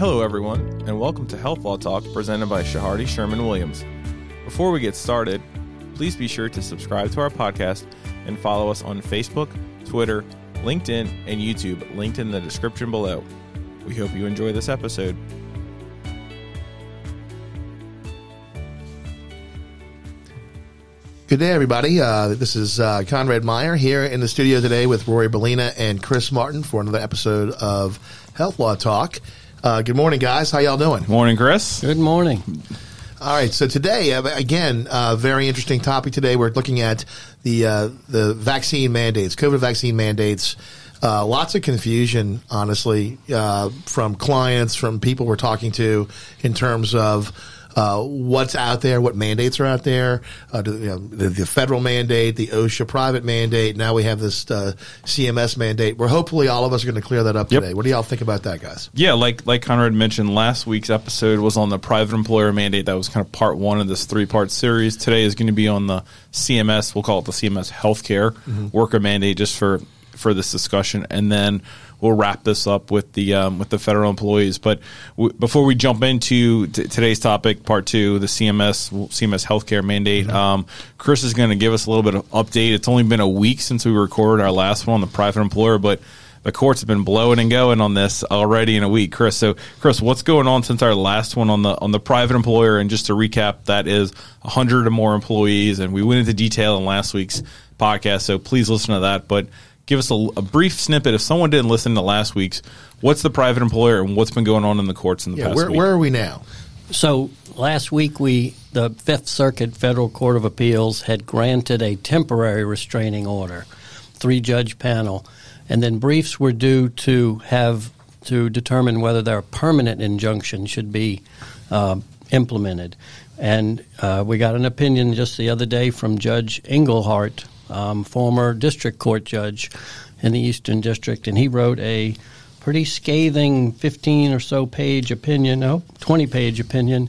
Hello, everyone, and welcome to Health Law Talk presented by Chehardy Sherman Williams. Before we get started, please be sure to subscribe to our podcast and follow us on Facebook, Twitter, LinkedIn, and YouTube, linked in the description below. We hope you enjoy this episode. Good day, everybody. Uh, this is uh, Conrad Meyer here in the studio today with Rory Bellina and Chris Martin for another episode of Health Law Talk. Uh, good morning, guys. How y'all doing? Morning, Chris. Good morning. All right. So today, uh, again, uh, very interesting topic. Today, we're looking at the uh, the vaccine mandates, COVID vaccine mandates. Uh, lots of confusion, honestly, uh, from clients, from people we're talking to, in terms of uh, what's out there, what mandates are out there, uh, the, you know, the, the, federal mandate, the OSHA private mandate. Now we have this uh, CMS mandate. Where hopefully all of us are going to clear that up Yep. today. What do y'all think about that, guys? Yeah, like like Conrad mentioned, last week's episode was on the private employer mandate. That was kind of part one of this three part series. Today is going to be on the CMS. We'll call it the CMS healthcare worker mandate, just for for this discussion, and then we'll wrap this up with the um, with the federal employees. But w- before we jump into t- today's topic, part two, the CMS CMS healthcare mandate, um, Chris is going to give us a little bit of update. It's only been a week since we recorded our last one on the private employer, but the courts have been blowing and going on this already in a week, Chris. So, Chris, what's going on since our last one on the on the private employer? And just to recap, that is hundred or more employees, and we went into detail in last week's podcast. So please listen to that. But give us a, a brief snippet. If someone didn't listen to last week's, what's the private employer and what's been going on in the courts in the Yeah, past where, week? where are we now? So last week, we the Fifth Circuit Federal Court of Appeals had granted a temporary restraining order, three judge panel, and then briefs were due to have to determine whether their permanent injunction should be uh, implemented. And uh, we got an opinion just the other day from Judge Engelhardt, um, former district court judge in the Eastern District, and he wrote a pretty scathing 15 or so page opinion, no, 20 page opinion,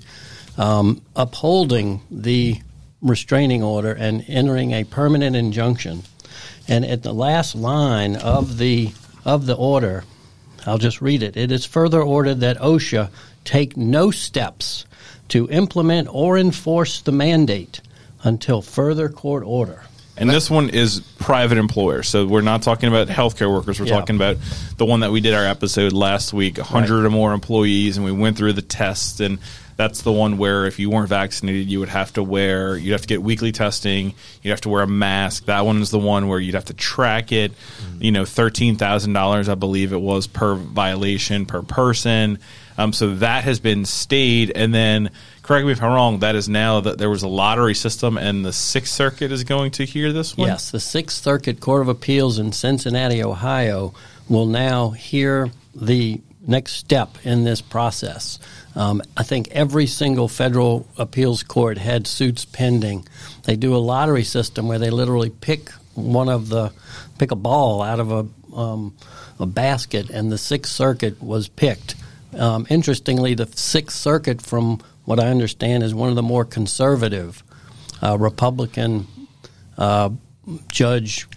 um, upholding the restraining order and entering a permanent injunction. And at the last line of the of the order, I'll just read it. It is further ordered that OSHA take no steps to implement or enforce the mandate until further court order. And this one is private employer. So we're not talking about healthcare workers. We're Yeah. talking about the one that we did our episode last week, 100 or more employees, and we went through the tests. And that's the one where if you weren't vaccinated, you would have to wear, you'd have to get weekly testing, you'd have to wear a mask. That one is the one where you'd have to track it, you know, $13,000, I believe it was, per violation, per person. Um, so that has been stayed. And then, correct me if I'm wrong, that is now that there was a lottery system and the Sixth Circuit is going to hear this one? Yes, the Sixth Circuit Court of Appeals in Cincinnati, Ohio, will now hear the next step in this process. Um, I think every single federal appeals court had suits pending. They do a lottery system where they literally pick one of the pick a ball out of a um, a basket, and the Sixth Circuit was picked. Um, interestingly, the Sixth Circuit, from what I understand, is one of the more conservative uh, Republican uh, judge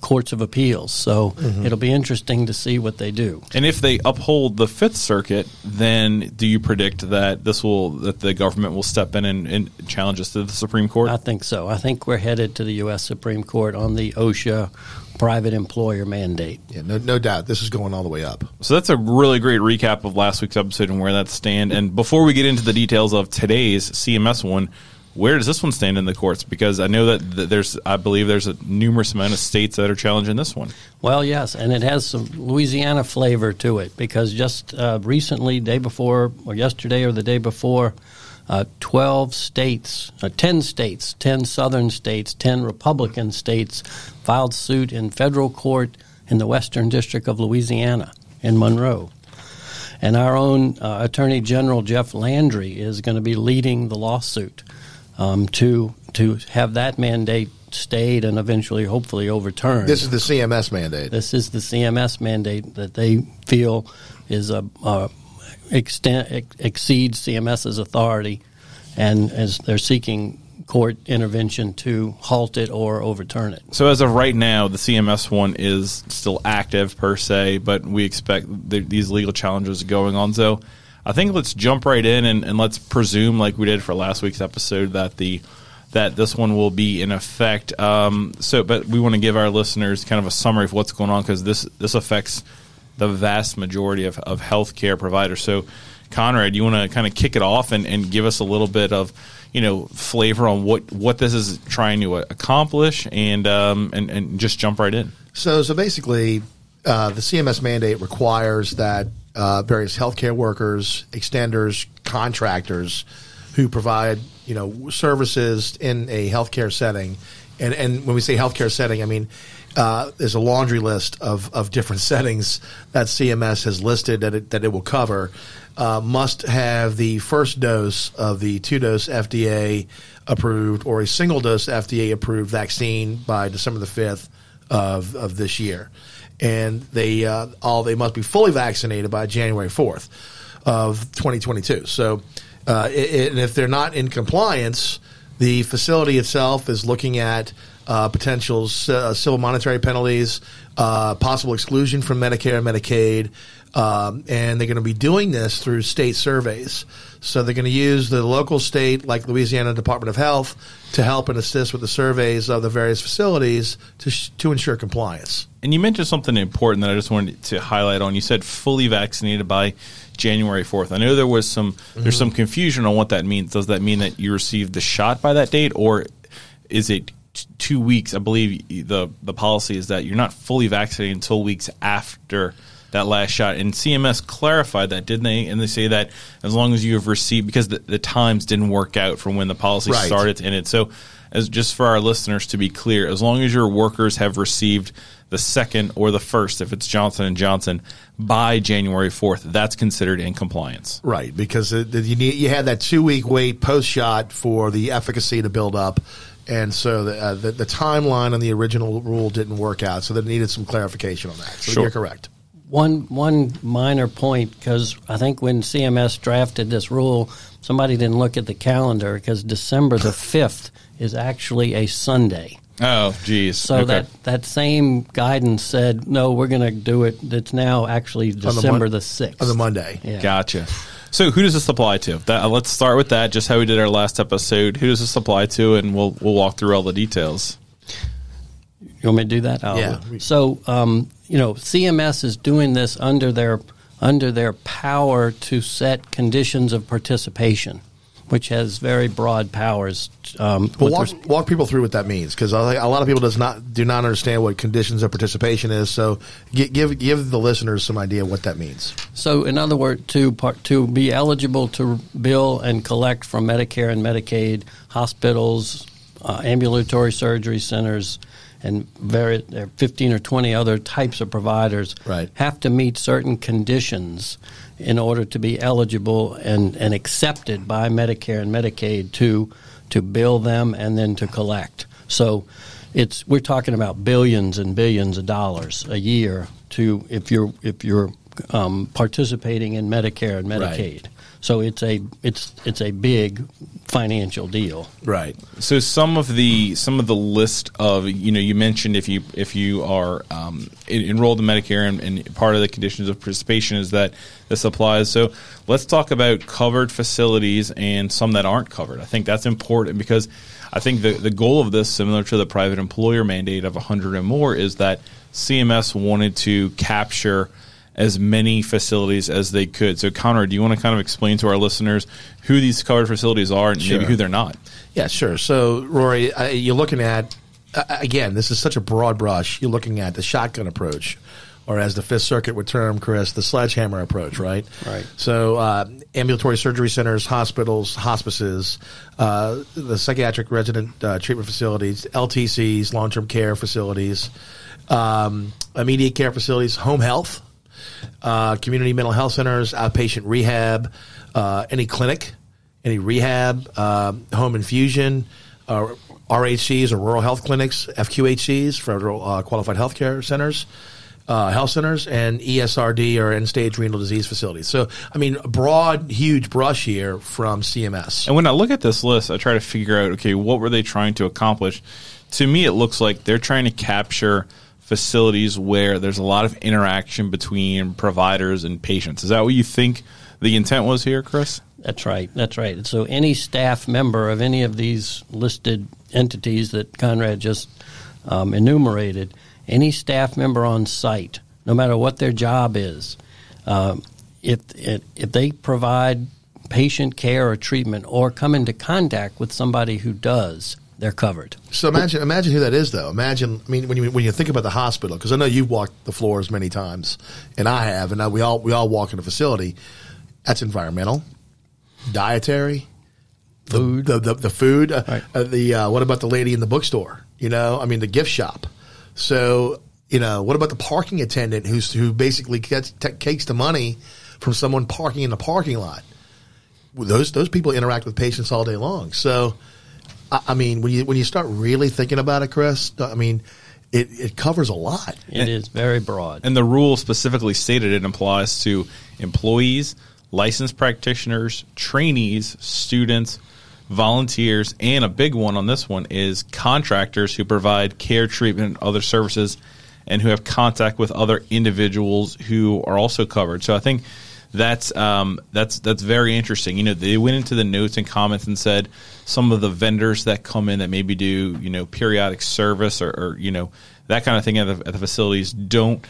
courts of appeals. So it'll be interesting to see what they do. And if they uphold the Fifth Circuit, then do you predict that this will that the government will step in and, and challenge us to the Supreme Court? I think so. I think we're headed to the U.S. Supreme Court on the OSHA private employer mandate. Yeah, no, no doubt. This is going all the way up. So that's a really great recap of last week's episode and where that stand. And before we get into the details of today's CMS one, where does this one stand in the courts? Because I know that there's, I believe there's a numerous amount of states that are challenging this one. Well, yes, and it has some Louisiana flavor to it because just uh, recently, day before, or yesterday, or the day before, uh, 12 states, uh, 10 states, 10 southern states, 10 Republican states filed suit in federal court in the Western District of Louisiana in Monroe. And our own uh, Attorney General Jeff Landry is going to be leading the lawsuit um, to to have that mandate stayed and eventually, hopefully, overturned. This is the CMS mandate. This is the CMS mandate that they feel is a uh, extent ex- exceeds CMS's authority, and as they're seeking court intervention to halt it or overturn it. So as of right now, the CMS one is still active per se, but we expect th- these legal challenges going on. So I think let's jump right in and, and let's presume, like we did for last week's episode, that the that this one will be in effect. Um, so, but we want to give our listeners kind of a summary of what's going on because this this affects the vast majority of, of healthcare providers. So, Conrad, you want to kind of kick it off and, and give us a little bit of you know flavor on what, what this is trying to accomplish and um, and and just jump right in. So so basically, uh, the CMS mandate requires that uh, various healthcare workers, extenders, contractors who provide you know services in a healthcare setting, and and when we say healthcare setting, I mean. Uh, there's a laundry list of, of different settings that CMS has listed that it, that it will cover uh, must have the first dose of the two dose FDA approved or a single dose FDA approved vaccine by December the 5th of, of this year. And they uh, all they must be fully vaccinated by January 4th of 2022. So, uh, and if they're not in compliance, the facility itself is looking at uh, potential uh, civil monetary penalties, uh, possible exclusion from Medicare and Medicaid, um, and they're going to be doing this through state surveys. So they're going to use the local state, like Louisiana Department of Health, to help and assist with the surveys of the various facilities to, sh- to ensure compliance. And you mentioned something important that I just wanted to highlight on. You said fully vaccinated by January 4th. I know there was some mm-hmm. there's some confusion on what that means. Does that mean that you received the shot by that date or is it two weeks? I believe the the policy is that you're not fully vaccinated until weeks after that last shot. And CMS clarified that, didn't they? And they say that as long as you have received, because the, the times didn't work out from when the policy right. started to end it. So, as just for our listeners to be clear, as long as your workers have received the second or the first, if it's Johnson and Johnson, by January fourth, that's considered in compliance. Right, because you need, you had that two week wait post shot for the efficacy to build up and so the, uh, the, the timeline on the original rule didn't work out, so they needed some clarification on that. So sure. you're correct. One one minor point because I think when CMS drafted this rule, somebody didn't look at the calendar because December the fifth is actually a Sunday. Oh, geez. So okay. that that same guidance said no, we're going to do it. It's now actually December the sixth on the Monday. Yeah. Gotcha. So who does this apply to? That, let's start with that. Just how we did our last episode. Who does this apply to? And we'll we'll walk through all the details. You want me to do that? I'll, yeah. So, um, you know, CMS is doing this under their under their power to set conditions of participation, which has very broad powers. Um, well, walk, walk, people through what that means because a lot of people does not do not understand what conditions of participation is. So, give give the listeners some idea what that means. So, in other words, to part, to be eligible to bill and collect from Medicare and Medicaid, hospitals, uh, ambulatory surgery centers and very, there are 15 or 20 other types of providers right. have to meet certain conditions in order to be eligible and, and accepted by Medicare and Medicaid to to bill them and then to collect. So it's we're talking about billions and billions of dollars a year to if you're if you're um, participating in Medicare and Medicaid. Right. So it's a it's it's a big financial deal. Right. So some of the some of the list of you know you mentioned if you if you are um, enrolled in Medicare and, and, part of the conditions of participation is that this applies. So let's talk about covered facilities and some that aren't covered. I think that's important because I think the the goal of this, similar to the private employer mandate of 100 and more, is that CMS wanted to capture as many facilities as they could. So, Connor, do you want to kind of explain to our listeners who these covered facilities are and sure. maybe who they're not? Yeah, sure. So, Rory, uh, you're looking at, uh, again, this is such a broad brush. You're looking at the shotgun approach, or as the Fifth Circuit would term, Chris, the sledgehammer approach, right? Right. So, uh, ambulatory surgery centers, hospitals, hospices, uh, the psychiatric resident uh, treatment facilities, LTCs, long term care facilities, um, immediate care facilities, home health uh, community mental health centers, outpatient rehab, uh, any clinic, any rehab, uh, home infusion, uh, RHCs or rural health clinics, FQHCs, federal uh, qualified healthcare centers, uh, health centers and ESRD or end stage renal disease facilities. So, I mean, a broad, huge brush here from CMS. And when I look at this list, I try to figure out, okay, what were they trying to accomplish? To me, it looks like they're trying to capture facilities where there's a lot of interaction between providers and patients. Is that what you think the intent was here, Chris? That's right. That's right. So any staff member of any of these listed entities that Conrad just um, enumerated, any staff member on site, no matter what their job is, um, if, if if they provide patient care or treatment or come into contact with somebody who does, they're covered. So imagine imagine who that is, though. Imagine, I mean, when you when you think about the hospital, because I know you've walked the floors many times, and I have, and I, we all we all walk in a facility. That's environmental, dietary, the Food. the, the, the food. uh, Right. uh, the uh, what about the lady in the bookstore? You know, I mean, the gift shop. So you know, what about the parking attendant who's who basically gets t- takes the money from someone parking in the parking lot? Those those people interact with patients all day long. So. I I mean, when you when you start really thinking about it, Chris, I mean, it, it covers a lot. It is very broad. And the rule specifically stated it applies to employees, licensed practitioners, trainees, students, volunteers, and a big one on this one is contractors who provide care, treatment, and other services, and who have contact with other individuals who are also covered. So I think that's um, that's that's very interesting. You know, they went into the notes and comments and said some of the vendors that come in that maybe do you know periodic service or, or you know that kind of thing at the, at the facilities don't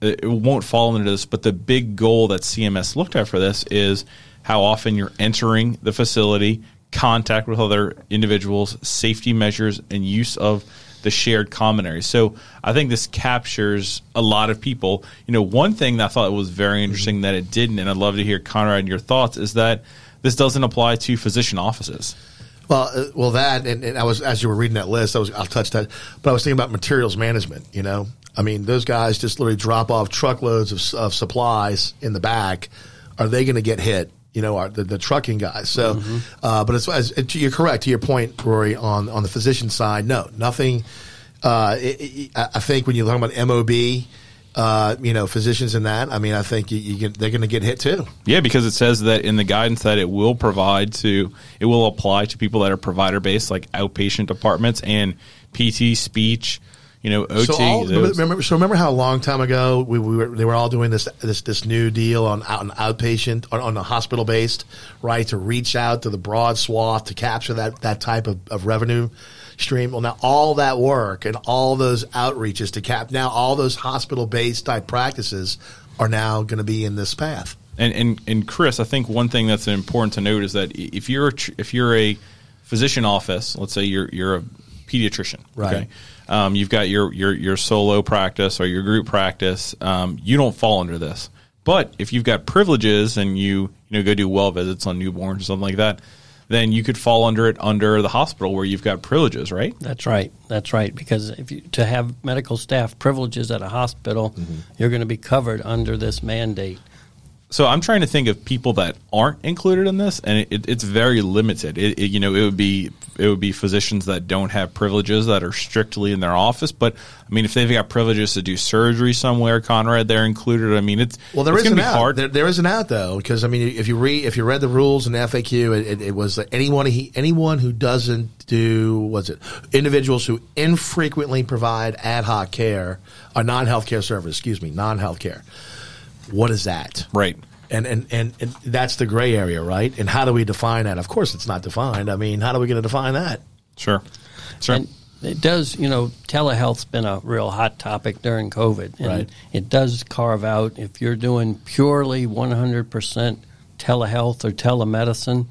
it won't fall into this. But the big goal that CMS looked at for this is how often you're entering the facility, contact with other individuals, safety measures, and use of the shared common area. So I think this captures a lot of people. You know, one thing that I thought was very interesting that it didn't, and I'd love to hear Conrad and your thoughts, is that this doesn't apply to physician offices. Well, uh, well, that and, and I was as you were reading that list, I was I'll touch that, but I was thinking about materials management. You know, I mean, those guys just literally drop off truckloads of, of supplies in the back. Are they going to get hit? You know, are the, the trucking guys. So, uh, but as, as you're correct to your point, Rory, on on the physician side, no, nothing. Uh, it, it, I think when you're talking about MOB, uh, you know, physicians in that, I mean, I think you, you get, they're going to get hit too. Yeah, because it says that in the guidance that it will provide to, it will apply to people that are provider based, like outpatient departments and PT, speech, you know, OT. So, all, remember, so remember how a long time ago we, we were they were all doing this this this new deal on on outpatient on, on the hospital based right to reach out to the broad swath to capture that that type of, of revenue stream. Well, now all that work and all those outreaches to cap now all those hospital based type practices are now going to be in this path. And, and and Chris, I think one thing that's important to note is that if you're a, if you're a physician office, let's say you're you're a pediatrician, Right. Okay, um, you've got your your your solo practice or your group practice. Um, you don't fall under this, but if you've got privileges and you you know go do well visits on newborns or something like that, then you could fall under it under the hospital where you've got privileges, right? That's right. That's right. Because if you, to have medical staff privileges at a hospital, you're going to be covered under this mandate. So I'm trying to think of people that aren't included in this, and it, it's very limited. It, it- you know, it would be it would be physicians that don't have privileges that are strictly in their office. But I mean, if they've got privileges to do surgery somewhere, Conrad, they're included. I mean, it's Well, there it's is an be out. hard. There, there is an out though, because I mean, if you read if you read the rules in the FAQ, it, it, it was that anyone he, anyone who doesn't do what's it individuals who infrequently provide ad hoc care or non healthcare service. Excuse me, non healthcare. What is that? right. And, and and and that's the gray area, right? And how do we define that? Of course, it's not defined. I mean, how are we going to define that? Sure. Sure. And it does, you know, telehealth's been a real hot topic during COVID. And Right. it does carve out if you're doing purely 100% telehealth or telemedicine,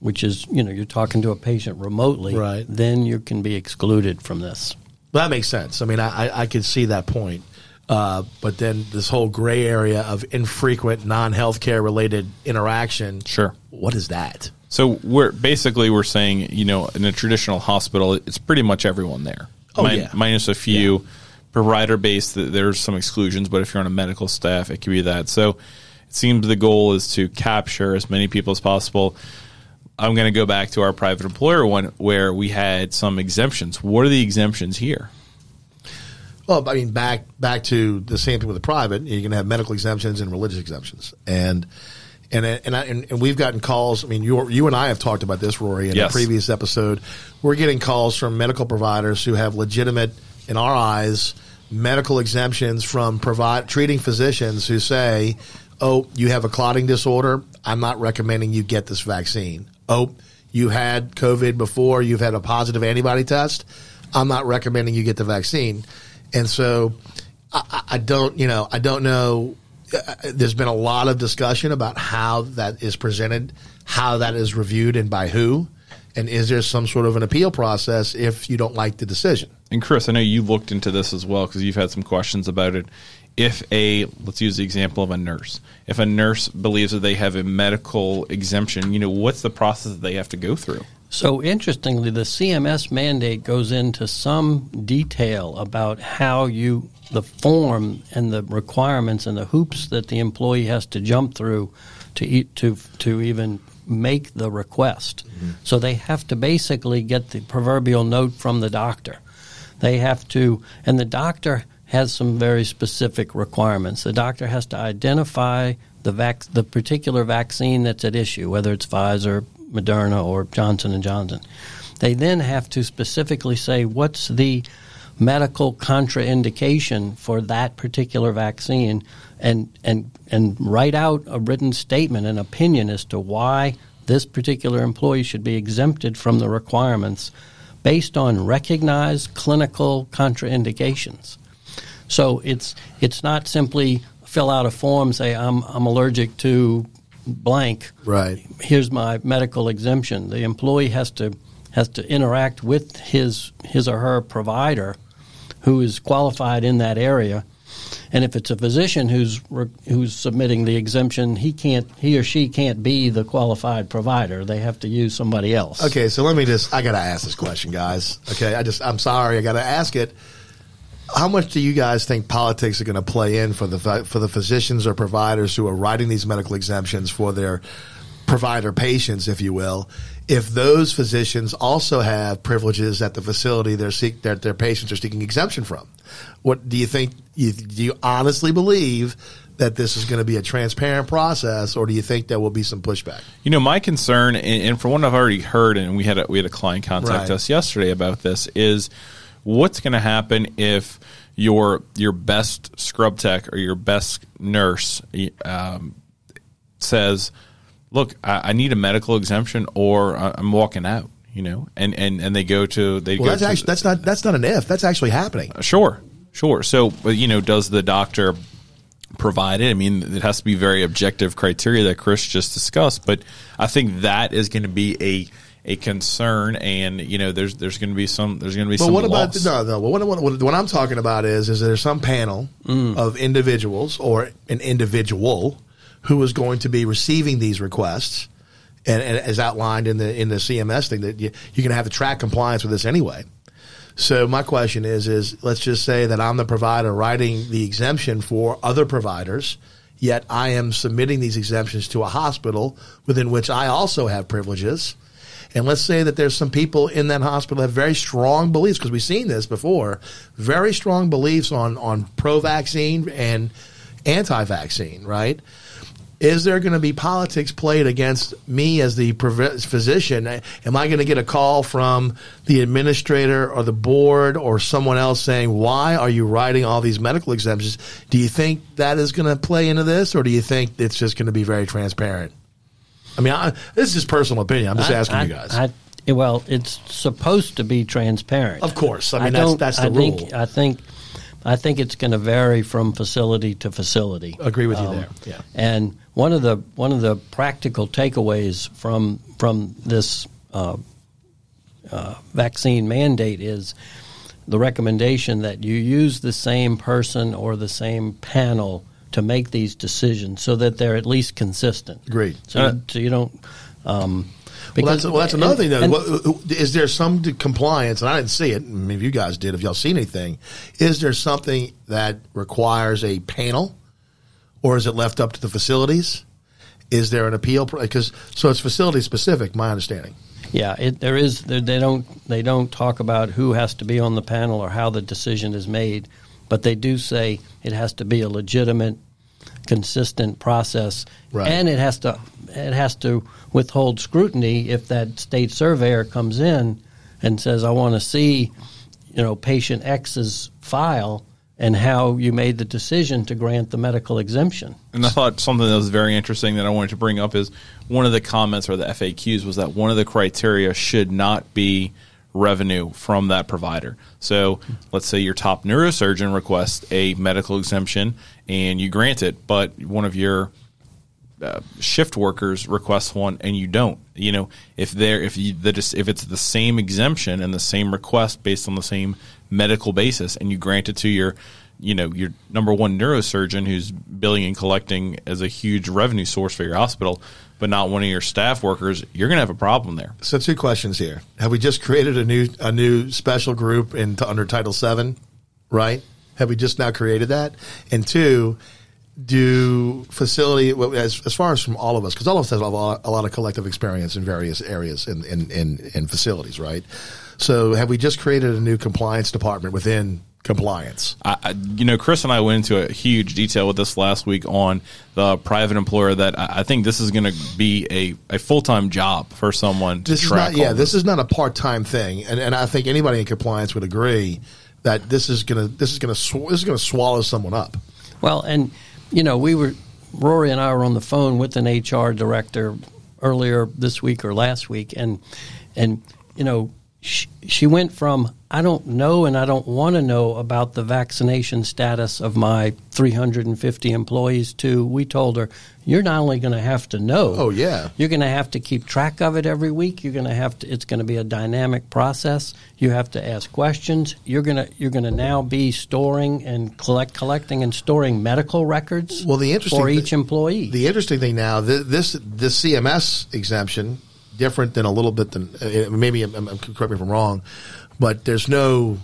which is, you know, you're talking to a patient remotely, Right. then you can be excluded from this. Well, that makes sense. I mean, I, I, I could see that point. Uh, but then this whole gray area of infrequent non healthcare related interaction. Sure. What is that? So we're basically we're saying you know in a traditional hospital it's pretty much everyone there. Oh, Min- yeah. minus a few provider based. There's some exclusions, but if you're on a medical staff, it could be that. So it seems the goal is to capture as many people as possible. I'm going to go back to our private employer one where we had some exemptions. What are the exemptions here? Well, I mean, back back to the same thing with the private. You're going to have medical exemptions and religious exemptions, and and and, I, and, and we've gotten calls. I mean, you you and I have talked about this, Rory, in Yes. a previous episode. We're getting calls from medical providers who have legitimate, in our eyes, medical exemptions from provide treating physicians who say, "Oh, you have a clotting disorder. I'm not recommending you get this vaccine." Oh, you had COVID before. You've had a positive antibody test. I'm not recommending you get the vaccine. And so, I, I- don't, you know, I don't know. Uh, There's been a lot of discussion about how that is presented, how that is reviewed, and by who. And is there some sort of an appeal process if you don't like the decision? And Chris, I know you looked into this as well because you've had some questions about it. If a let's use the example of a nurse, if a nurse believes that they have a medical exemption, you know what's the process that they have to go through? So interestingly, the CMS mandate goes into some detail about how you the form and the requirements and the hoops that the employee has to jump through to eat, to to even make the request. Mm-hmm. So they have to basically get the proverbial note from the doctor. They have to, and the doctor has some very specific requirements. The doctor has to identify the vac- the particular vaccine that's at issue, whether it's Pfizer, Moderna, or Johnson and Johnson. They then have to specifically say what's the medical contraindication for that particular vaccine, and and and write out a written statement, an opinion as to why this particular employee should be exempted from the requirements based on recognized clinical contraindications. So it's it's not simply fill out a form, say I'm I'm allergic to blank. Right. Here's my medical exemption. The employee has to has to interact with his his or her provider, who is qualified in that area. And if it's a physician who's re- who's submitting the exemption, he can't he or she can't be the qualified provider. They have to use somebody else. Okay, so let me just, I got to ask this question, guys. Okay, I just, I'm sorry, I got to ask it. How much do you guys think politics are going to play in for the for the physicians or providers who are writing these medical exemptions for their provider patients, if you will? If those physicians also have privileges at the facility they're seek, that their patients are seeking exemption from, what do you think? You, do you honestly believe that this is going to be a transparent process, or do you think there will be some pushback? You know, my concern, and, and from what I've already heard, and we had a, we had a client contact Right. us yesterday about this, is what's going to happen if your your best scrub tech or your best nurse um, says, "Look, I, I need a medical exemption, or I'm walking out." You know, and and and they go to they Well, go that's actually that's not that's not an if. That's actually happening. Sure, sure. So, but, you know, does the doctor provide it? I mean, it has to be very objective criteria that Chris just discussed. But I think that is going to be a a concern, and you know, there's there's going to be some there's going to be But some what about loss. no no? What, what, what, what I'm talking about is is there's some panel mm. of individuals or an individual who is going to be receiving these requests, and, and as outlined in the in the CMS thing that you, you're going to have to track compliance with this anyway. So my question is is let's just say that I'm the provider writing the exemption for other providers. Yet I am submitting these exemptions to a hospital within which I also have privileges. And let's say that there's some people in that hospital that have very strong beliefs, because we've seen this before, very strong beliefs on, on pro vaccine and anti vaccine, right? Is there going to be politics played against me as the physician? Am I going to get a call from the administrator or the board or someone else saying, why are you writing all these medical exemptions? Do you think that is going to play into this, or do you think it's just going to be very transparent? I mean, I, this is just personal opinion. I'm just asking I, you guys. I, well, it's supposed to be transparent. Of course. I mean, that's- that's the I think, rule. I think, I think it's going to vary from facility to facility. Agree with you Um, there. Yeah. And one of the one of the practical takeaways from from this uh, uh, vaccine mandate is the recommendation that you use the same person or the same panel to make these decisions, so that they're at least consistent. Great. So, you, so you don't. Um, Well, that's, well, that's another thing. Though. and- What- Is there some compliance? And I didn't see it. Maybe you guys did. If y'all seen anything, is there something that requires a panel, or is it left up to the facilities? Is there an appeal? Because so it's facility specific. My understanding. Yeah, it, there is. They don't. They don't talk about who has to be on the panel or how the decision is made, but they do say it has to be a legitimate, consistent process, Right. and it has to it has to withhold scrutiny if that state surveyor comes in and says, "I want to see, you know, patient X's file." And how you made the decision to grant the medical exemption. And I thought something that was very interesting that I wanted to bring up is one of the comments or the FAQs was that one of the criteria should not be revenue from that provider. So let's say your top neurosurgeon requests a medical exemption and you grant it, but one of your uh, shift workers requests one and you don't. You know, if they're if you the just if it's the same exemption and the same request based on the same medical basis, and you grant it to your you know your number one neurosurgeon who's billing and collecting as a huge revenue source for your hospital, but not one of your staff workers, you're going to have a problem there. So two questions here. Have we just created a new a new special group in under Title VII? Right? Have we just now created that? And two, do facility as as far as from all of us because all of us have a lot, a lot of collective experience in various areas in, in in in facilities, right? So have we just created a new compliance department within compliance? I, I, you know, Chris and I went into a huge detail with this last week on the private employer that I, I think this is going to be a, a full time job for someone to This is track. not yeah, all this is not a part time thing, and and I think anybody in compliance would agree that this is gonna this is gonna sw- this is gonna swallow someone up. Well, and you know, we were Rory and I were on the phone with an HR director earlier this week or last week, and and you know, she, she went from I don't know and I don't want to know about the vaccination status of my 350 employees to we told her you're not only going to have to know. Oh, yeah. You're going to have to keep track of it every week. You're going to have to. It's going to be a dynamic process. You have to ask questions. You're going to. You're going to now be storing and collect, collecting and storing medical records. Well, the interesting for each employee. The interesting thing now, th- this this CMS exemption, different than a little bit than uh, maybe I'm, I'm, correct me if I'm wrong, but there's no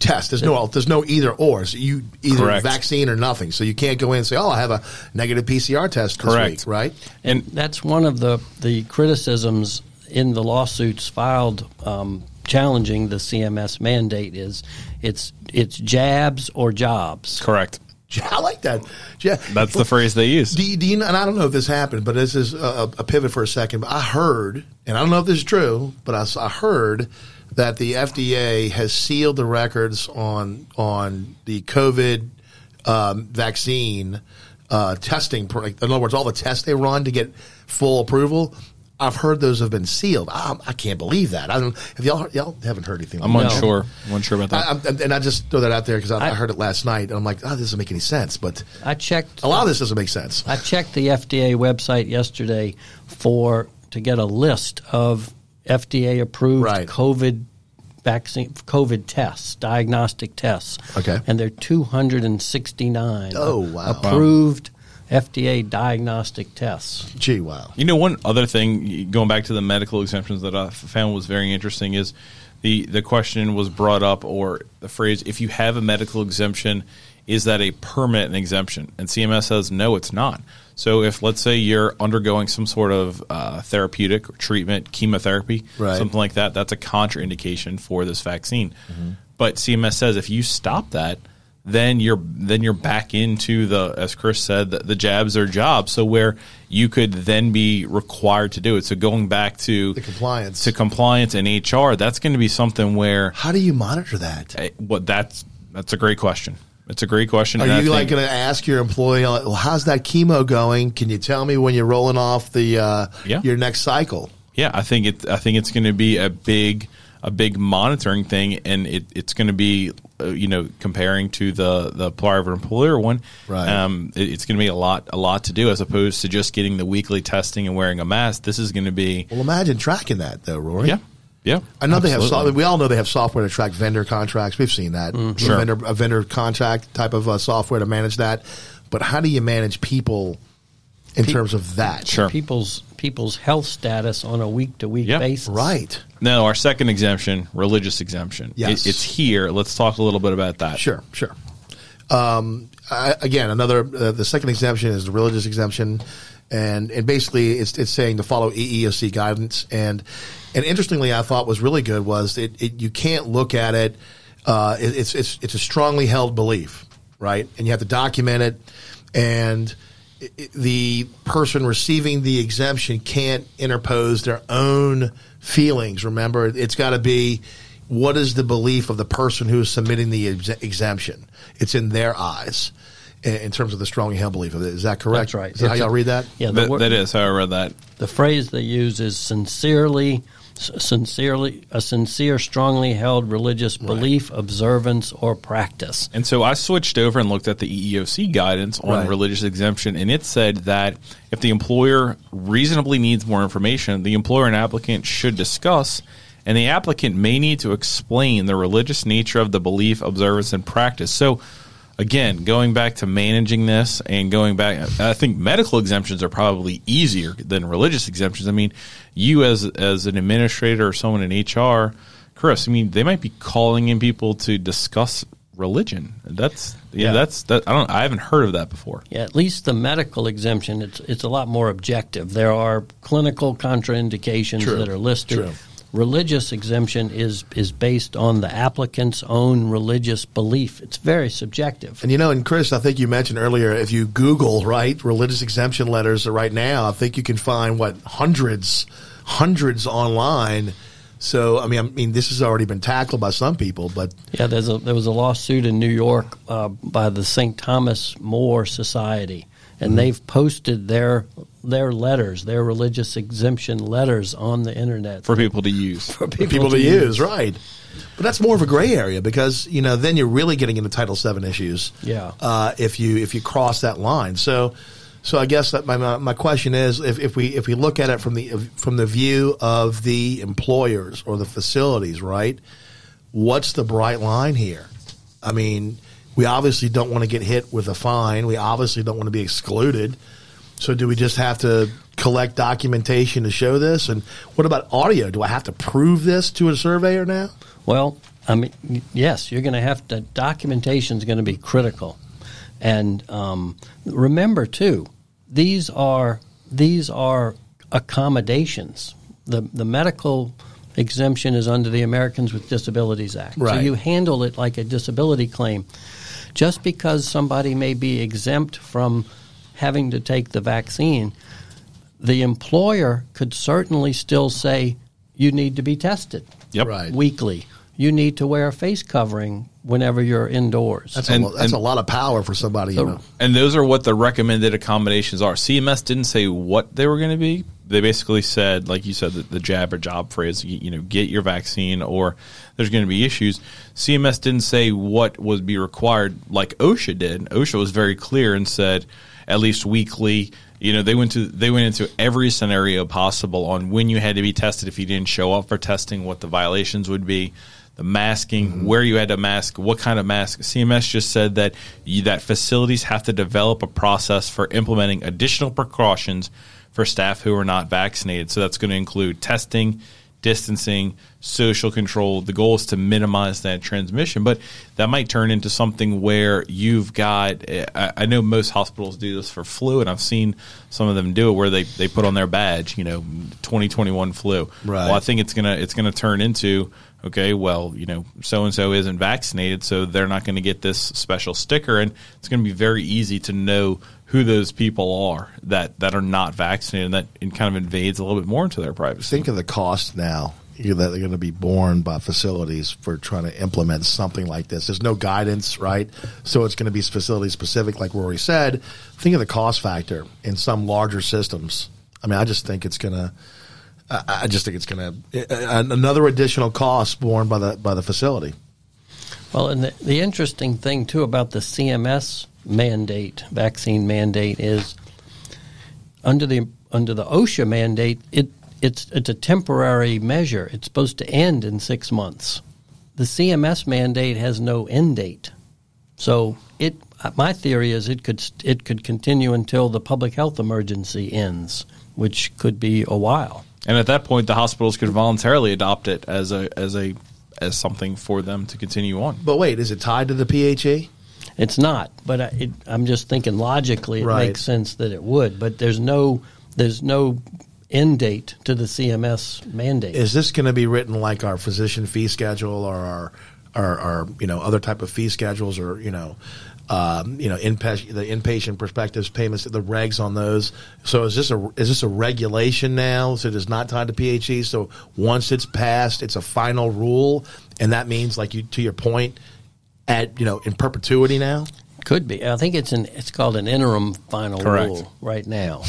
test. There's no there's no either or. So you either Correct. vaccine or nothing. So you can't go in and say, "Oh, I have a negative PCR test this Correct. week," right? and that's one of the the criticisms in the lawsuits filed um, challenging the CMS mandate is it's it's jabs or jobs. correct. I like that. Yeah, That's the phrase they use. Do you, do you, and I don't know if this happened, but this is a, a pivot for a second. But I heard, and I don't know if this is true, but I heard that the FDA has sealed the records on on the COVID um, vaccine uh, testing. In other words, all the tests they run to get full approval. I've heard those have been sealed. I, I can't believe that. I don't. Have y'all y'all haven't heard anything? I'm like unsure. I'm unsure about that. I, I'm, and I just throw that out there because I, I I- heard it last night, and I'm like, oh, this doesn't make any sense. But I checked a lot of this doesn't make sense. I checked the FDA website yesterday for to get a list of FDA approved Right. COVID vaccine COVID tests, diagnostic tests. Okay. And there are 269 Oh, wow. approved FDA diagnostic tests. Gee, wow. You know, one other thing, going back to the medical exemptions that I found was very interesting is the, the question was brought up, or the phrase, if you have a medical exemption, is that a permanent exemption? And CMS says, no, it's not. So if, let's say, you're undergoing some sort of uh, therapeutic or treatment, chemotherapy, Right. something like that, that's a contraindication for this vaccine. But CMS says if you stop that, then you're then you're back into the as Chris said the, the jabs are jobs. So where you could then be required to do it. So going back to The compliance. to compliance and HR, that's going to be something where How do you monitor that? eh, what that's that's a great question. It's a great question. Are I you like going to ask your employee, well, how's that chemo going? Can you tell me when you're rolling off the uh, Yeah. your next cycle? Yeah, I think it. I think it's going to be a big, a big monitoring thing, and it, it's going to be, uh, you know, comparing to the the private employer one. Right. Um, it- it's going to be a lot, a lot to do as opposed to just getting the weekly testing and wearing a mask. This is going to be, Well, imagine tracking that though, Rory. yeah, yeah. I know they have. So, we all know they have software to track vendor contracts. We've seen that. A Sure. vendor, a vendor contract type of uh, software to manage that. But how do you manage people in terms of that? Sure. People's people's health status on a week to week basis. Right. Now, our second exemption, religious exemption. Yes. It, it's here. Let's talk a little bit about that. Sure, sure. Um, I, again, another uh, the second exemption is the religious exemption, and and basically it's it's saying to follow EEOC guidance. And and interestingly, I thought was really good was it, it you can't look at it. uh, it, it's it's it's a strongly held belief, right? And you have to document it, and i- i- the person receiving the exemption can't interpose their own feelings. Remember, it's got to be what is the belief of the person who is submitting the ex- exemption. It's in their eyes. In in terms of the strongly held belief of it, is that correct? That's right. Is that how It's a- y'all read that? Yeah, the That, wor- that is how I read that. The phrase they use is sincerely, s- sincerely, a sincere, strongly held religious belief, observance, or practice. And so I switched over and looked at the EEOC guidance on Right. religious exemption, and it said that if the employer reasonably needs more information, the employer and applicant should discuss, and the applicant may need to explain the religious nature of the belief, observance, and practice. So, again, going back to managing this and going back, I think medical exemptions are probably easier than religious exemptions. I mean, you as as an administrator or someone in HR, Chris, I mean, they might be calling in people to discuss religion. That's yeah, Yeah. that's that. I don't. I haven't heard of that before. Yeah, at least the medical exemption, it's it's a lot more objective. There are clinical contraindications True. that are listed. True. Religious exemption is is based on the applicant's own religious belief. It's very subjective. And you know, and Chris, I think you mentioned earlier, if you Google right religious exemption letters right now, I think you can find what hundreds, hundreds online. So I mean, I mean, this has already been tackled by some people, but Yeah, there's a there was a lawsuit in New York uh, by the St. Thomas More Society, and they've posted their their letters, their religious exemption letters on the internet for people to use. for for people, to use, right? But that's more of a gray area because you know then you're really getting into Title VII issues. Yeah. Uh, if you if you cross that line, so so I guess that my my my question is if, if we if we look at it from the from the view of the employers or the facilities, right? What's the bright line here? I mean, we obviously don't want to get hit with a fine. We obviously don't want to be excluded. So do we just have to collect documentation to show this? And what about audio? Do I have to prove this to a surveyor now? Well, I mean, yes, you're going to have to. Documentation is going to be critical, and um, remember too, these are these are accommodations. The the medical exemption is under the Americans with Disabilities Act, so you handle it like a disability claim. Just because somebody may be exempt from having to take the vaccine, the employer could certainly still say you need to be tested Yep. Right. weekly. You need to wear a face covering whenever you're indoors. That's And- a, lo- that's and- a lot of power for somebody. You know. And those are what the recommended accommodations are. CMS didn't say what they were going to be. They basically said, like you said, the, the jab or job phrase, you, you know, get your vaccine or there's going to be issues. CMS didn't say what would be required like OSHA did. OSHA was very clear and said at least weekly. You know, they went to they went into every scenario possible on when you had to be tested if you didn't show up for testing, what the violations would be the masking, mm-hmm. where you had to mask, what kind of mask. CMS just said that you, that facilities have to develop a process for implementing additional precautions for staff who are not vaccinated. So that's going to include testing, distancing, social control. The goal is to minimize that transmission, but that might turn into something where you've got. I, know most hospitals do this for flu, and I've seen some of them do it where they, they put on their badge, you know, 2021 flu. Right. Well, I think it's gonna it's gonna turn into okay, well, you know, so and so isn't vaccinated, so they're not going to get this special sticker, and it's going to be very easy to know who those people are that that are not vaccinated, and that it kind of invades a little bit more into their privacy. Think of the cost now you know, that they're going to be borne by facilities for trying to implement something like this. There's no guidance, right? So it's going to be facility specific, like Rory said. Think of the cost factor in some larger systems. I mean, I just think it's going to. I I just think it's going to another additional cost borne by the by the facility. Well, and the, the interesting thing too about the CMS mandate, vaccine mandate, is under the under the OSHA mandate, it it's it's a temporary measure. It's supposed to end in six months. The CMS mandate has no end date, so it. My theory is it could it could continue until the public health emergency ends, which could be a while. And at that point, the hospitals could voluntarily adopt it as a as a as something for them to continue on. But wait, is it tied to the PHE? It's not, but I, it, I'm just thinking logically it Right. makes sense that it would. But there's no there's no end date to the CMS mandate. Is this going to be written like our physician fee schedule or our or, or you know other type of fee schedules or you know um, you know inpatient the inpatient perspectives payments the regs on those. So is this a is this a regulation now? So it is not tied to PHE. So once it's passed, it's a final rule, and that means like you to your point, at you know in perpetuity now. Could be. I think it's an it's called an interim final Correct. rule right now.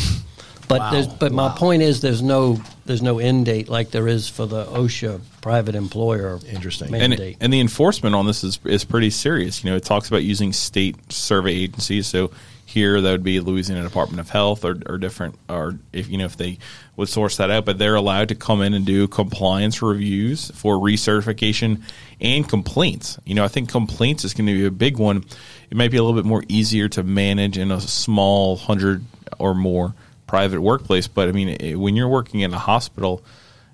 But Wow. there's, but my point is there's no there's no end date like there is for the OSHA private employer Interesting. and, mandate. and the enforcement on this is is pretty serious. You know, it talks about using state survey agencies. So here, that would be Louisiana Department of Health or, or different, or if you know if they would source that out. But they're allowed to come in and do compliance reviews for recertification and complaints. You know, I think complaints is going to be a big one. It might be a little bit more easier to manage in a small hundred or more private workplace. But I mean, eh, when you're working in a hospital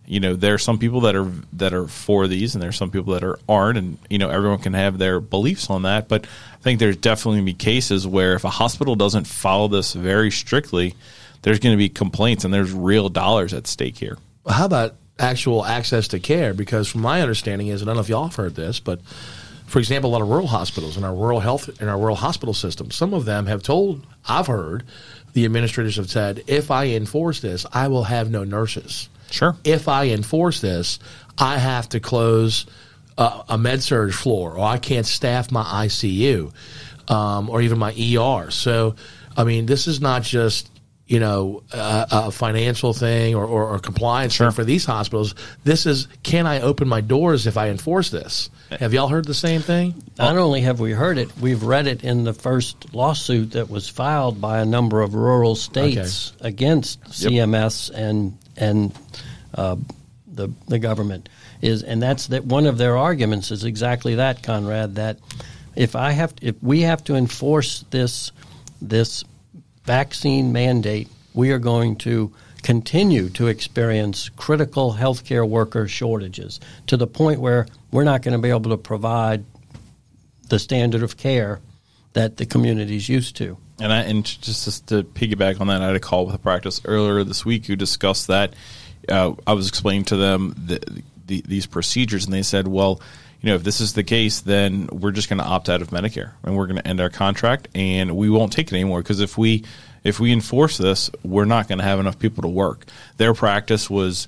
you know there are some people that are that are for these and there are some people that are aren't and you know everyone can have their beliefs on that but i think there's definitely going to be cases where if a hospital doesn't follow this very strictly there's going to be complaints and there's real dollars at stake here How about actual access to care? Because from my understanding is, and I don't know if y'all have heard this, but for example, a lot of rural hospitals in our rural health in our rural hospital system, some of them have told I've heard the administrators have said, if I enforce this, I will have no nurses. Sure. If I enforce this, I have to close uh, a med surg floor, or I can't staff my ICU, um, or even my ER. So, I mean, this is not just you know a, a financial thing or, or, or compliance Sure. thing for these hospitals. This is can I open my doors if I enforce this? Have y'all heard the same thing? Not only have we heard it, we've read it in the first lawsuit that was filed by a number of rural states against Yep. CMS and and uh, the the government is, and that's that one of their arguments is exactly that, Conrad. That if I have if we have to enforce this this vaccine mandate, we are going to continue to experience critical healthcare worker shortages to the point where we're not going to be able to provide the standard of care that the community's used to. And I and just, just to piggyback on that, I had a call with a practice earlier this week who discussed that. Uh, I was explaining to them the, the, these procedures, and they said, "Well, you know, if this is the case, then we're just going to opt out of Medicare, and we're going to end our contract, and we won't take it anymore because if we if we enforce this, we're not going to have enough people to work." Their practice was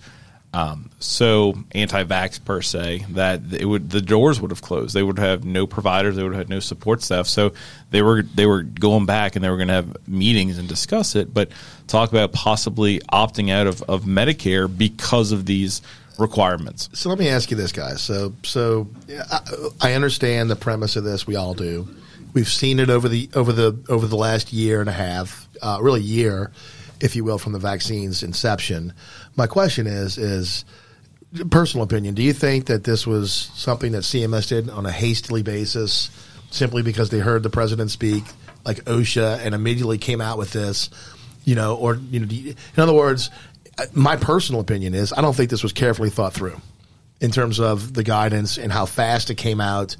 um, so anti-vax per se that it would the doors would have closed. They would have no providers. They would have no support staff. So they were they were going back and they were going to have meetings and discuss it, but talk about possibly opting out of, of Medicare because of these requirements. So let me ask you this, guys. So, so I, I understand the premise of this. We all do. We've seen it over the over the over the last year and a half, uh, really year, if you will, from the vaccine's inception. My question is is personal opinion. Do you think that this was something that CMS did on a hastily basis, simply because they heard the president speak, like OSHA, and immediately came out with this? You know, or you know, in other words, my personal opinion is I don't think this was carefully thought through in terms of the guidance and how fast it came out.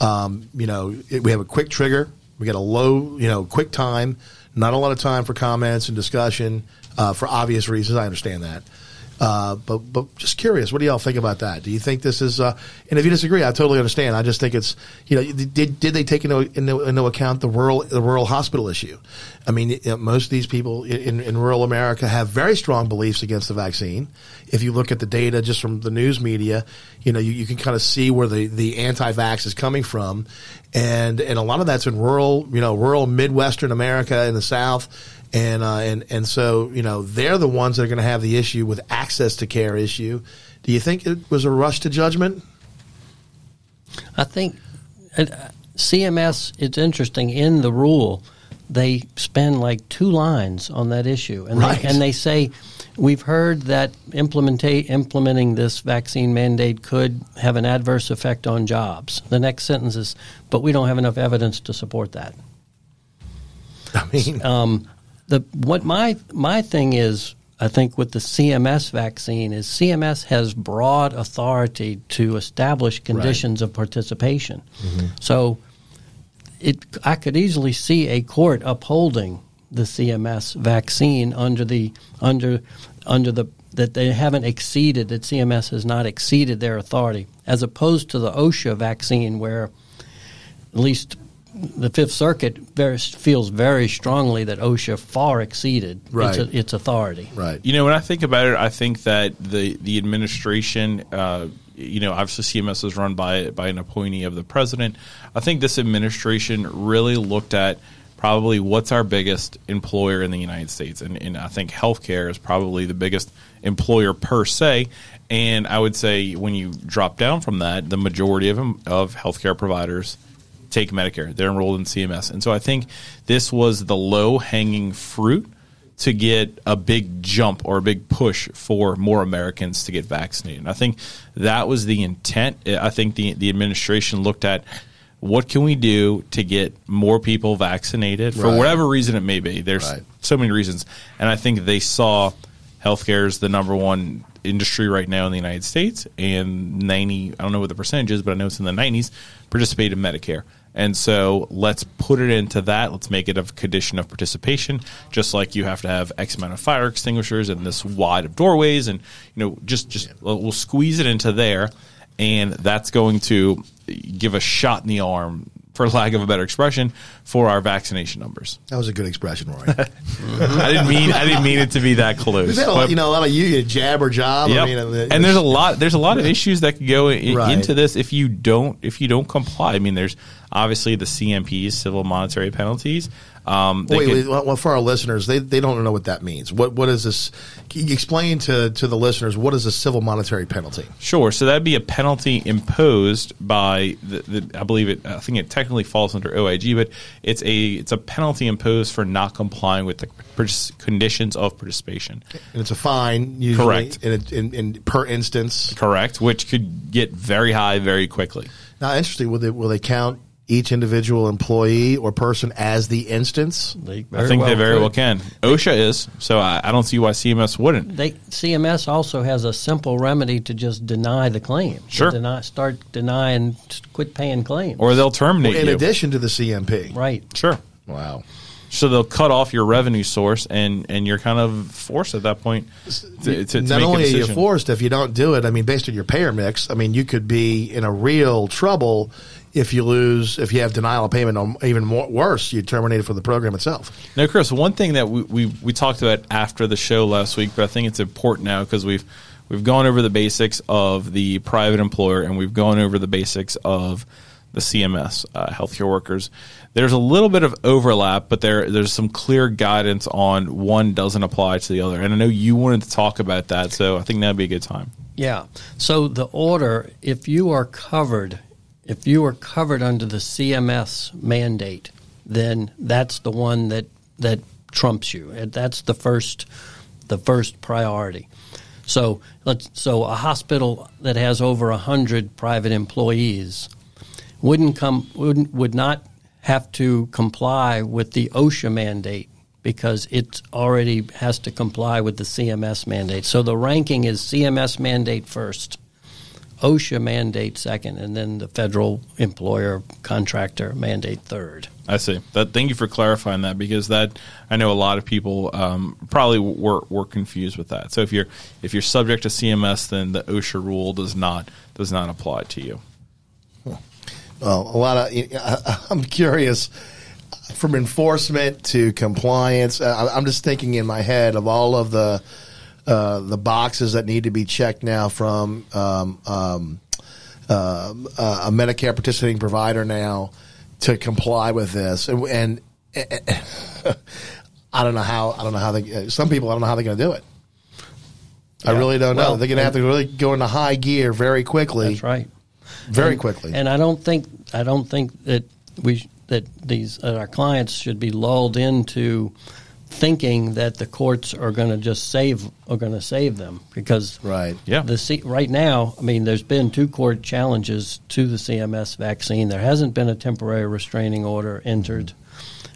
Um, you know, it, we have a quick trigger. We got a low, you know, quick time. Not a lot of time for comments and discussion uh, for obvious reasons. I understand that. Uh, but but just curious, what do y'all think about that? Do you think this is? Uh, and if you disagree, I totally understand. I just think it's you know did did they take into into, into account the rural the rural hospital issue? I mean, most of these people in, in rural America have very strong beliefs against the vaccine. If you look at the data just from the news media, you know you, you can kind of see where the the anti-vax is coming from, and and a lot of that's in rural you know rural Midwestern America in the South and uh, and and so you know they're the ones that are going to have the issue with access to care issue. Do you think it was a rush to judgment? I think uh, CMS. It's interesting in the rule. They spend like two lines on that issue, and Right. they, and they say we've heard that implementa- implementing this vaccine mandate could have an adverse effect on jobs. The next sentence is, but we don't have enough evidence to support that. I mean, Um, the what my my thing is, I think with the CMS vaccine is CMS has broad authority to establish conditions of participation. Mm-hmm. So, it I could easily see a court upholding the CMS vaccine under the under under the that they haven't exceeded that CMS has not exceeded their authority, as opposed to the OSHA vaccine, where at least the Fifth Circuit very, feels very strongly that OSHA far exceeded Right. its, its authority. Right. You know, when I think about it, I think that the the administration, uh, you know, obviously CMS is run by by an appointee of the president. I think this administration really looked at probably what's our biggest employer in the United States, and, and I think healthcare is probably the biggest employer per se. And I would say when you drop down from that, the majority of them, of healthcare providers take Medicare. They're enrolled in CMS. And so I think this was the low hanging fruit to get a big jump or a big push for more Americans to get vaccinated. And I think that was the intent. I think the, the administration looked at what can we do to get more people vaccinated for Right. whatever reason it may be. There's Right. so many reasons. And I think they saw healthcare is the number one industry right now in the United States, and 90, I don't know what the percentage is, but I know it's in the 90s, participate in Medicare. And so let's put it into that. Let's make it a condition of participation, just like you have to have X amount of fire extinguishers and this wide of doorways, and you know, just just we'll we'll squeeze it into there, and that's going to give a shot in the arm, for lack of a better expression, for our vaccination numbers. That was a good expression, Rory. I didn't mean I didn't mean it to be that close. We've a but- you know, a lot of you, you jab or job. Yep. I mean, uh, and there's a lot there's a lot of issues that could go i- Right. into this if you don't if you don't comply. I mean, there's obviously the CMPs, civil monetary penalties. Um, they Wait, could- wait, well, for our listeners, they, they don't know what that means. What what is this? Explain to, to the listeners what is a civil monetary penalty? Sure. So that'd be a penalty imposed by the, the I believe it. I think it technically falls under OIG, but it's a it's a penalty imposed for not complying with the partic- conditions of participation. And it's a fine, usually, Correct. In, a, in, in per instance. Correct. Which could get very high very quickly. Now, interesting. Will they will they count each individual employee or person as the instance? They I very think they very could. well can. OSHA is so. I, I don't see why CMS wouldn't. They CMS also has a simple remedy to just deny the claim. To Sure. deny, start denying, quit paying claims. Or they'll terminate In you. addition to the CMP. right. Sure. Wow. So they'll cut off your revenue source, and, and you're kind of forced at that point to, to, to Not make only a are you forced, if you don't do it, I mean, based on your payer mix, I mean, you could be in a real trouble if you lose, if you have denial of payment, or even more worse, you terminate it from the program itself. Now, Chris, one thing that we, we, we talked about after the show last week, but I think it's important now because we've we've gone over the basics of the private employer and we've gone over the basics of the CMS uh, healthcare workers. There's a little bit of overlap, but there there's some clear guidance on one doesn't apply to the other. And I know you wanted to talk about that, so I think that'd be a good time. Yeah. So the order, if you are covered, if you are covered under the CMS mandate, then that's the one that that trumps you. That's the first the first priority. So let's so a hospital that has over hundred private employees wouldn't come wouldn't would not have to comply with the OSHA mandate because it already has to comply with the CMS mandate. So the ranking is CMS mandate first, OSHA mandate second, and then the federal employer contractor mandate third. I see. That. Thank you for clarifying that because that I know a lot of people um, probably were were confused with that. So if you're if you're subject to CMS, then the OSHA rule does not does not apply to you. Well, a lot of, I'm curious from enforcement to compliance. Uh, I'm just thinking in my head of all of the, uh, the boxes that need to be checked now from, um, um, uh, a Medicare participating provider now to comply with this. And, and I don't know how, I don't know how they, some people, I don't know how they're going to do it. I really don't know. They're going to have to really go into high gear very quickly, That's right. very And- quickly. And I don't think I don't think that we that these that our clients should be lulled into thinking that the courts are going to just save are going to save them because Right. Yeah. the C, right now I mean there's been two court challenges to the CMS vaccine there hasn't been a temporary restraining order entered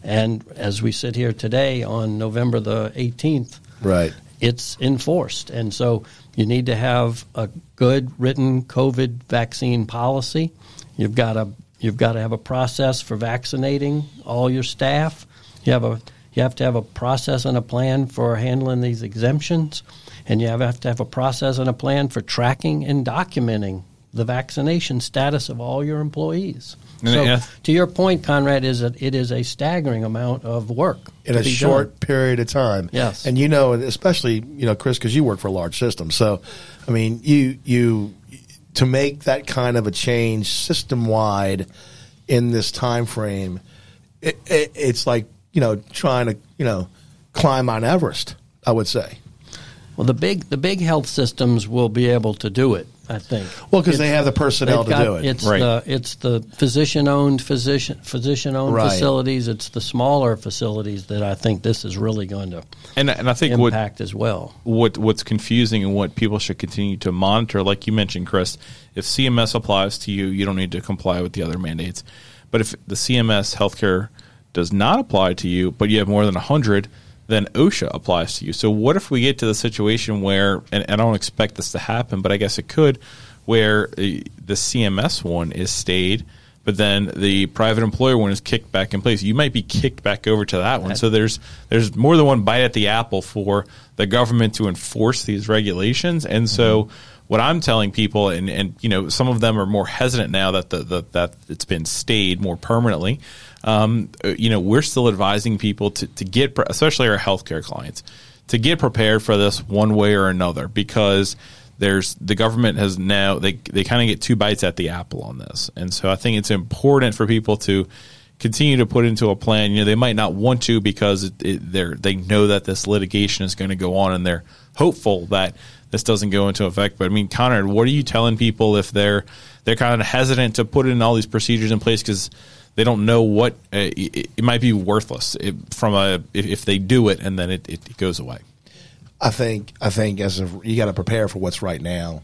and as we sit here today on November the 18th right. it's enforced. And so you need to have a good written COVID vaccine policy. You've got to you've got to have a process for vaccinating all your staff. You have a you have to have a process and a plan for handling these exemptions, and you have to have a process and a plan for tracking and documenting the vaccination status of all your employees. And so, yeah. to your point, Conrad, is that it is a staggering amount of work in to a be short done. period of time. Yes. and you know, especially you know, Chris, because you work for a large system. So, I mean, you you to make that kind of a change system wide in this time frame, it, it, it's like you know trying to you know climb Mount Everest. I would say. Well, the big the big health systems will be able to do it. I think. Well, because they have the personnel to got- do it. It's Right. the it's the physician owned physician physician owned Right. facilities. It's the smaller facilities that I think this is really going to And and I think what impact as well. what what's confusing and what people should continue to monitor, like you mentioned, Chris, if CMS applies to you, you don't need to comply with the other mandates. But if the CMS healthcare does not apply to you, but you have more than hundred, then OSHA applies to you. So what if we get to the situation where, and, and I don't expect this to happen, but I guess it could, where uh, the CMS one is stayed, but then the private employer one is kicked back in place. You might be kicked back over to that one. So there's there's more than one bite at the apple for the government to enforce these regulations. And so what I'm telling people, and, and you know, some of them are more hesitant now that the, the that it's been stayed more permanently. Um, uh, you know, we're still advising people to, to get, especially our healthcare clients, to get prepared for this one way or another because there's the government has now they they kind of get two bites at the apple on this, and so I think it's important for people to continue to put into a plan. You know, they might not want to because they're they know that this litigation is going to go on, and they're hopeful that this doesn't go into effect. But I mean, Conrad, what are you telling people if they're they're kind of hesitant to put in all these procedures in place because they don't know what uh, it, it might be worthless if, from a if, if they do it and then it, it, it goes away. I think I think as a, you got to prepare for what's right now,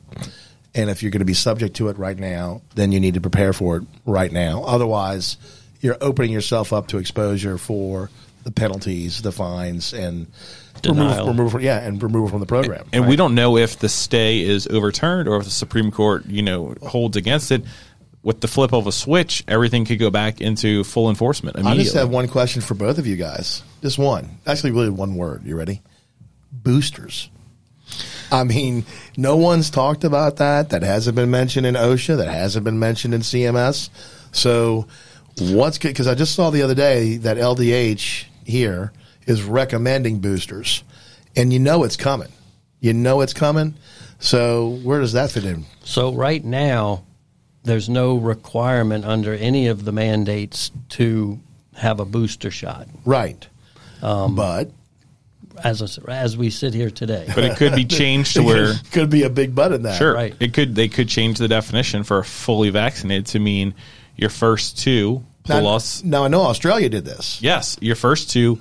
and if you're going to be subject to it right now, then you need to prepare for it right now. Otherwise, you're opening yourself up to exposure for the penalties, the fines, and Denial. Removal, yeah, and removal from the program. And we don't know if the stay is overturned or if the Supreme Court, you know, holds against it. With the flip of a switch, everything could go back into full enforcement I just have one question for both of you guys. Just one. Actually, really one word. You ready? Boosters. I mean, no one's talked about that. That hasn't been mentioned in OSHA. That hasn't been mentioned in CMS. So, what's good? Because I just saw the other day that LDH here is recommending boosters, and you know it's coming. You know it's coming. So, where does that fit in? So right now, there's no requirement under any of the mandates to have a booster shot. Right. Um, but As a, as we sit here today, but it could be changed to where could be a big but in that. Sure. Right. It could they could change the definition for fully vaccinated to mean your first two Now- plus now I know Australia did this. yes, your first two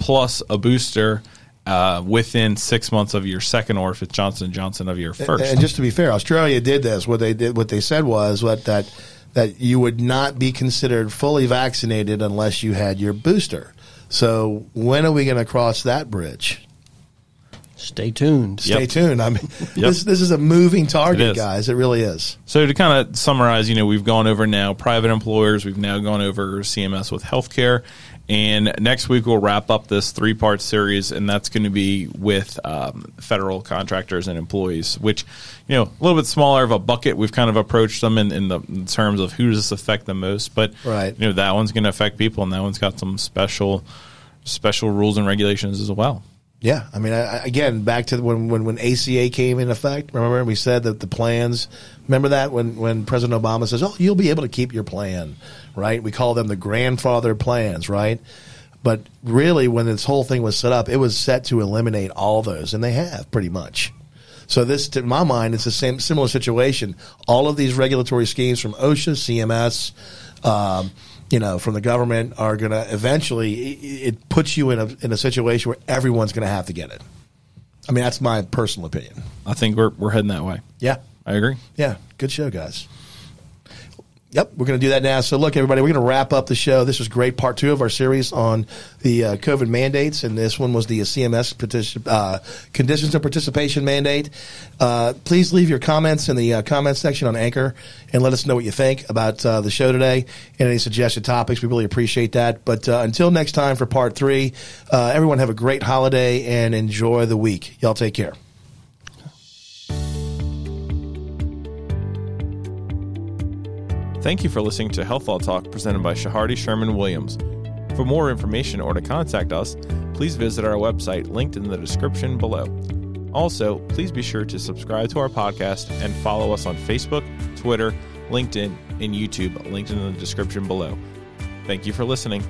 plus a booster uh, within six months of your second, or if it's Johnson Johnson of your first. And just to be fair, Australia did this. What they did, what they said was what that that you would not be considered fully vaccinated unless you had your booster. So when are we going to cross that bridge? stay tuned. Stay Yep. tuned. I mean, this this is a moving target, It is. guys. It really is. So to kind of summarize, you know, we've gone over now private employers, we've now gone over CMS with healthcare, and next week we'll wrap up this three part series, and that's going to be with um, federal contractors and employees, which you know a little bit smaller of a bucket. We've kind of approached them in, in the in terms of who does this affect the most, but Right. you know that one's going to affect people, and that one's got some special special rules and regulations as well. Yeah, I mean, I, again, back to when, when when ACA came in effect. Remember, we said that the plans. Remember that when when President Obama says, "Oh, you'll be able to keep your plan," right? We call them the grandfather plans, right? But really, when this whole thing was set up, it was set to eliminate all those, and they have pretty much. So this, to my mind, it's the same similar situation. All of these regulatory schemes from OSHA, CMS, um, you know, from the government are going to eventually. It, it puts you in a in a situation where everyone's going to have to get it. I mean, that's my personal opinion. I think we're we're heading that way. Yeah, I agree. yeah, good show, guys. Yep, we're going to do that now. So, look, everybody, we're going to wrap up the show. This was great, part two of our series on the uh, COVID mandates, and this one was the CMS petition, uh, conditions of participation mandate. Uh, please leave your comments in the uh, comments section on Anchor and let us know what you think about uh, the show today and any suggested topics. We really appreciate that. But until next time for part three, everyone have a great holiday and enjoy the week. Y'all take care. Thank you for listening to Health Law Talk presented by Chehardy Sherman Williams. For more information or to contact us, please visit our website linked in the description below. Also, please be sure to subscribe to our podcast and follow us on Facebook, Twitter, LinkedIn, and YouTube, linked in the description below. Thank you for listening.